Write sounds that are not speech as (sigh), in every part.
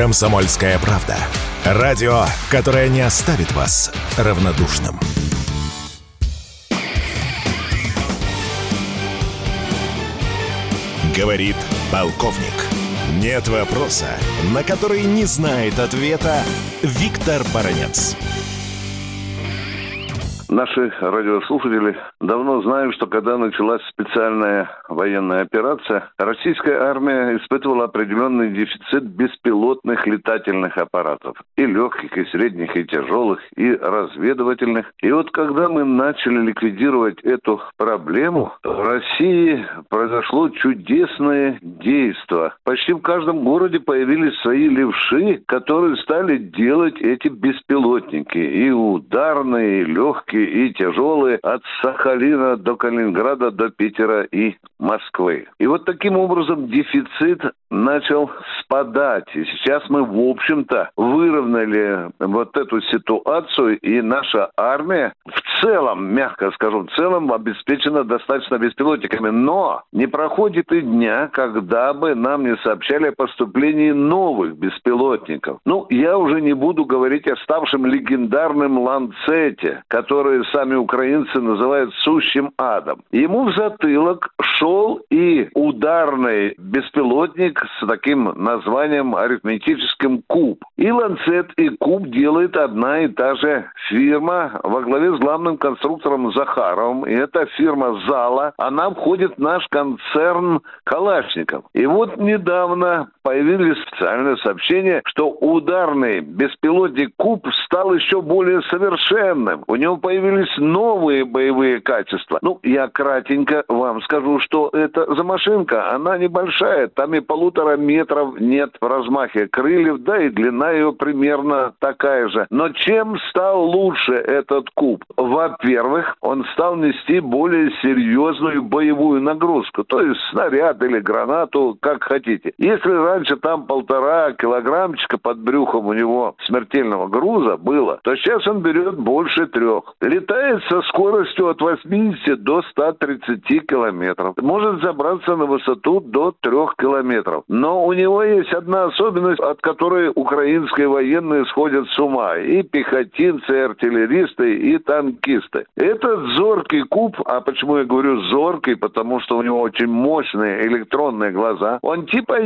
Комсомольская правда. Радио, которое не оставит вас равнодушным. Говорит полковник. Нет вопроса, на который не знает ответа Виктор Баранец. Наши радиослушатели давно знают, что когда началась специальная военная операция, российская армия испытывала определенный дефицит беспилотных летательных аппаратов. И легких, и средних, и тяжелых, и разведывательных. И вот когда мы начали ликвидировать эту проблему, в России произошло чудесное действие. Почти в каждом городе появились свои левши, которые стали делать эти беспилотники. И ударные, и легкие, и тяжелые от Сахалина до Калининграда, до Питера и Москвы. И вот таким образом дефицит начал спадать. И сейчас мы, в общем-то, выровняли вот эту ситуацию, и наша армия в целом, мягко скажу, в целом обеспечена достаточно беспилотниками. Но не проходит и дня, когда бы нам не сообщали о поступлении новых беспилотников. Ну, я уже не буду говорить о ставшем легендарном Ланцете, который сами украинцы называют сущим адом. Ему в затылок шел и ударный беспилотник с таким названием арифметическим куб. И ланцет, и куб делает одна и та же фирма во главе с главным конструктором Захаровым. И эта фирма «Зала», она входит в наш концерн Калашников. И вот недавно появились специальные сообщения, что ударный беспилотник «Куб» стал еще более совершенным. У него появились новые боевые качества. Ну, я кратенько вам скажу, что это за машинка. Она небольшая, там и полу полутора метров нет в размахе крыльев, да и длина ее примерно такая же. Но чем стал лучше этот куб? Во-первых, он стал нести более серьезную боевую нагрузку, то есть снаряд или гранату, как хотите. Если раньше там полтора килограммчика под брюхом у него смертельного груза было, то сейчас он берет больше трех. Летает со скоростью от 80 до 130 километров. Может забраться на высоту до 3 километров. Но у него есть одна особенность, от которой украинские военные сходят с ума. И пехотинцы, и артиллеристы, и танкисты. Этот зоркий куб, а почему я говорю зоркий, потому что у него очень мощные электронные глаза, он типа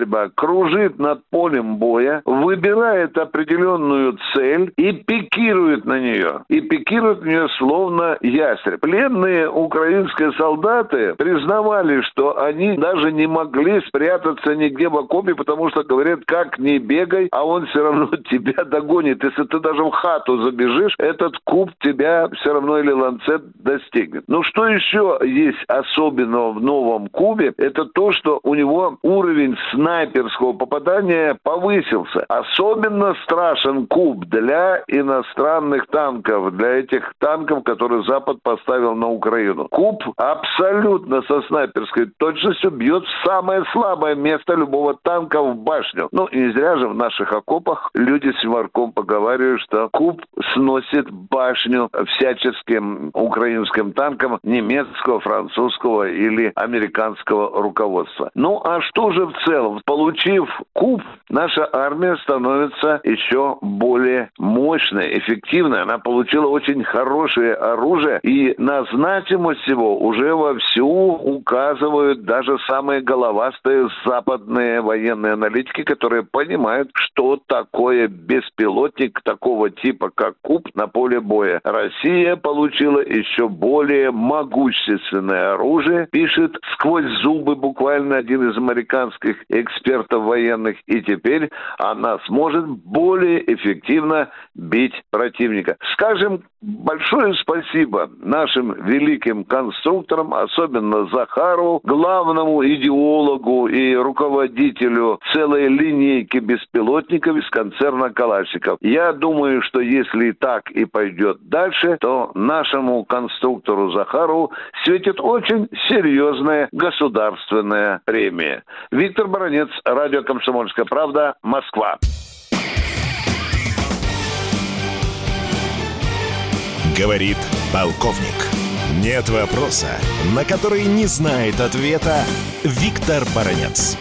ястреба кружит над полем боя, выбирает определенную цель и пикирует на нее. И пикирует на нее словно ястреб. Пленные украинские солдаты признавали, что они даже не могли спрятаться прятаться нигде в окопе, потому что говорят, как не бегай, а он все равно (laughs) тебя догонит. Если ты даже в хату забежишь, этот куб тебя все равно или ланцет достигнет. Ну что еще есть особенного в новом кубе? Это то, что у него уровень снайперского попадания повысился. Особенно страшен куб для иностранных танков, для этих танков, которые Запад поставил на Украину. Куб абсолютно со снайперской точностью бьет в самое слабое место любого танка в башню. Ну, и не зря же в наших окопах люди с юморком поговаривают, что куб сносит башню всяческим украинским танкам немецкого, французского или американского руководства. Ну, а что же в целом? Получив куб, наша армия становится еще более мощной, эффективной. Она получила очень хорошее оружие, и на значимость его уже вовсю указывают даже самые головастые западные военные аналитики, которые понимают, что такое беспилотник такого типа, как Куб на поле боя. Россия получила еще более могущественное оружие, пишет сквозь зубы буквально один из американских экспертов военных, и теперь она сможет более эффективно бить противника. Скажем большое спасибо нашим великим конструкторам, особенно Захарову, главному идеологу и руководителю целой линейки беспилотников из концерна Калашников. Я думаю, что если так и пойдет дальше, то нашему конструктору Захарову светит очень серьезная государственная премия. Виктор Баранец, радио «Комсомольская правда», Москва. Говорит полковник. Нет вопроса, на который не знает ответа Виктор Баранец.